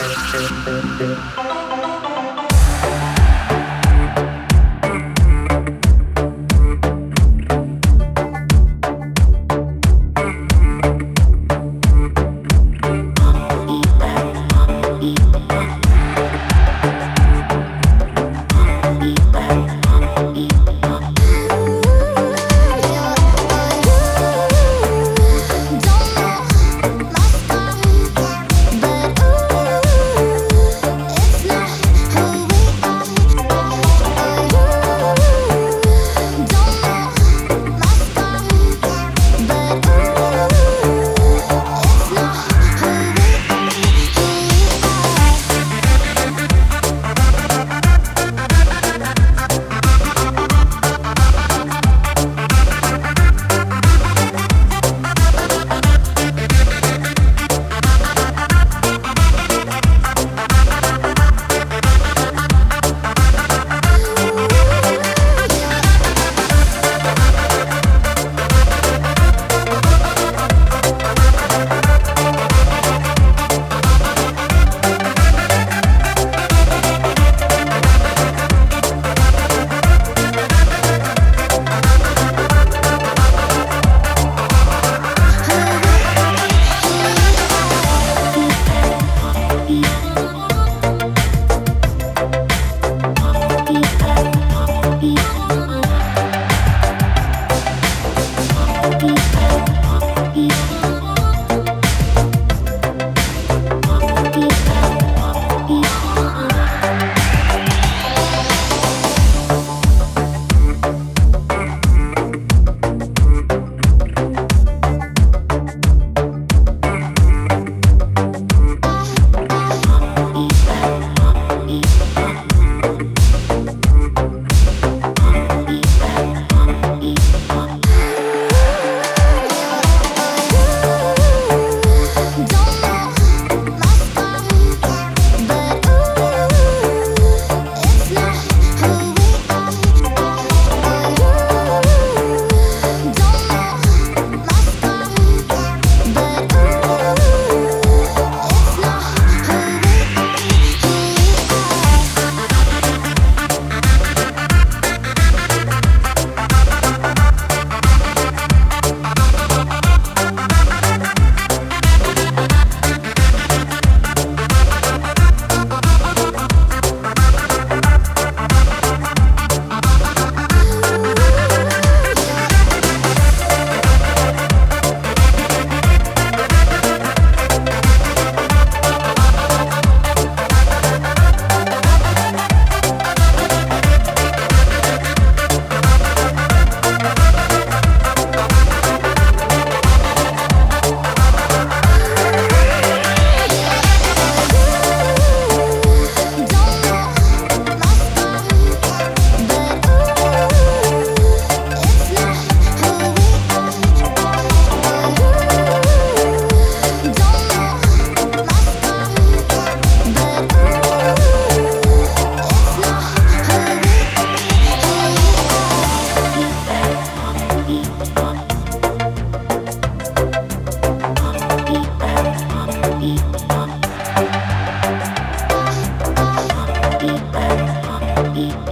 Eat that, eat that. Bye.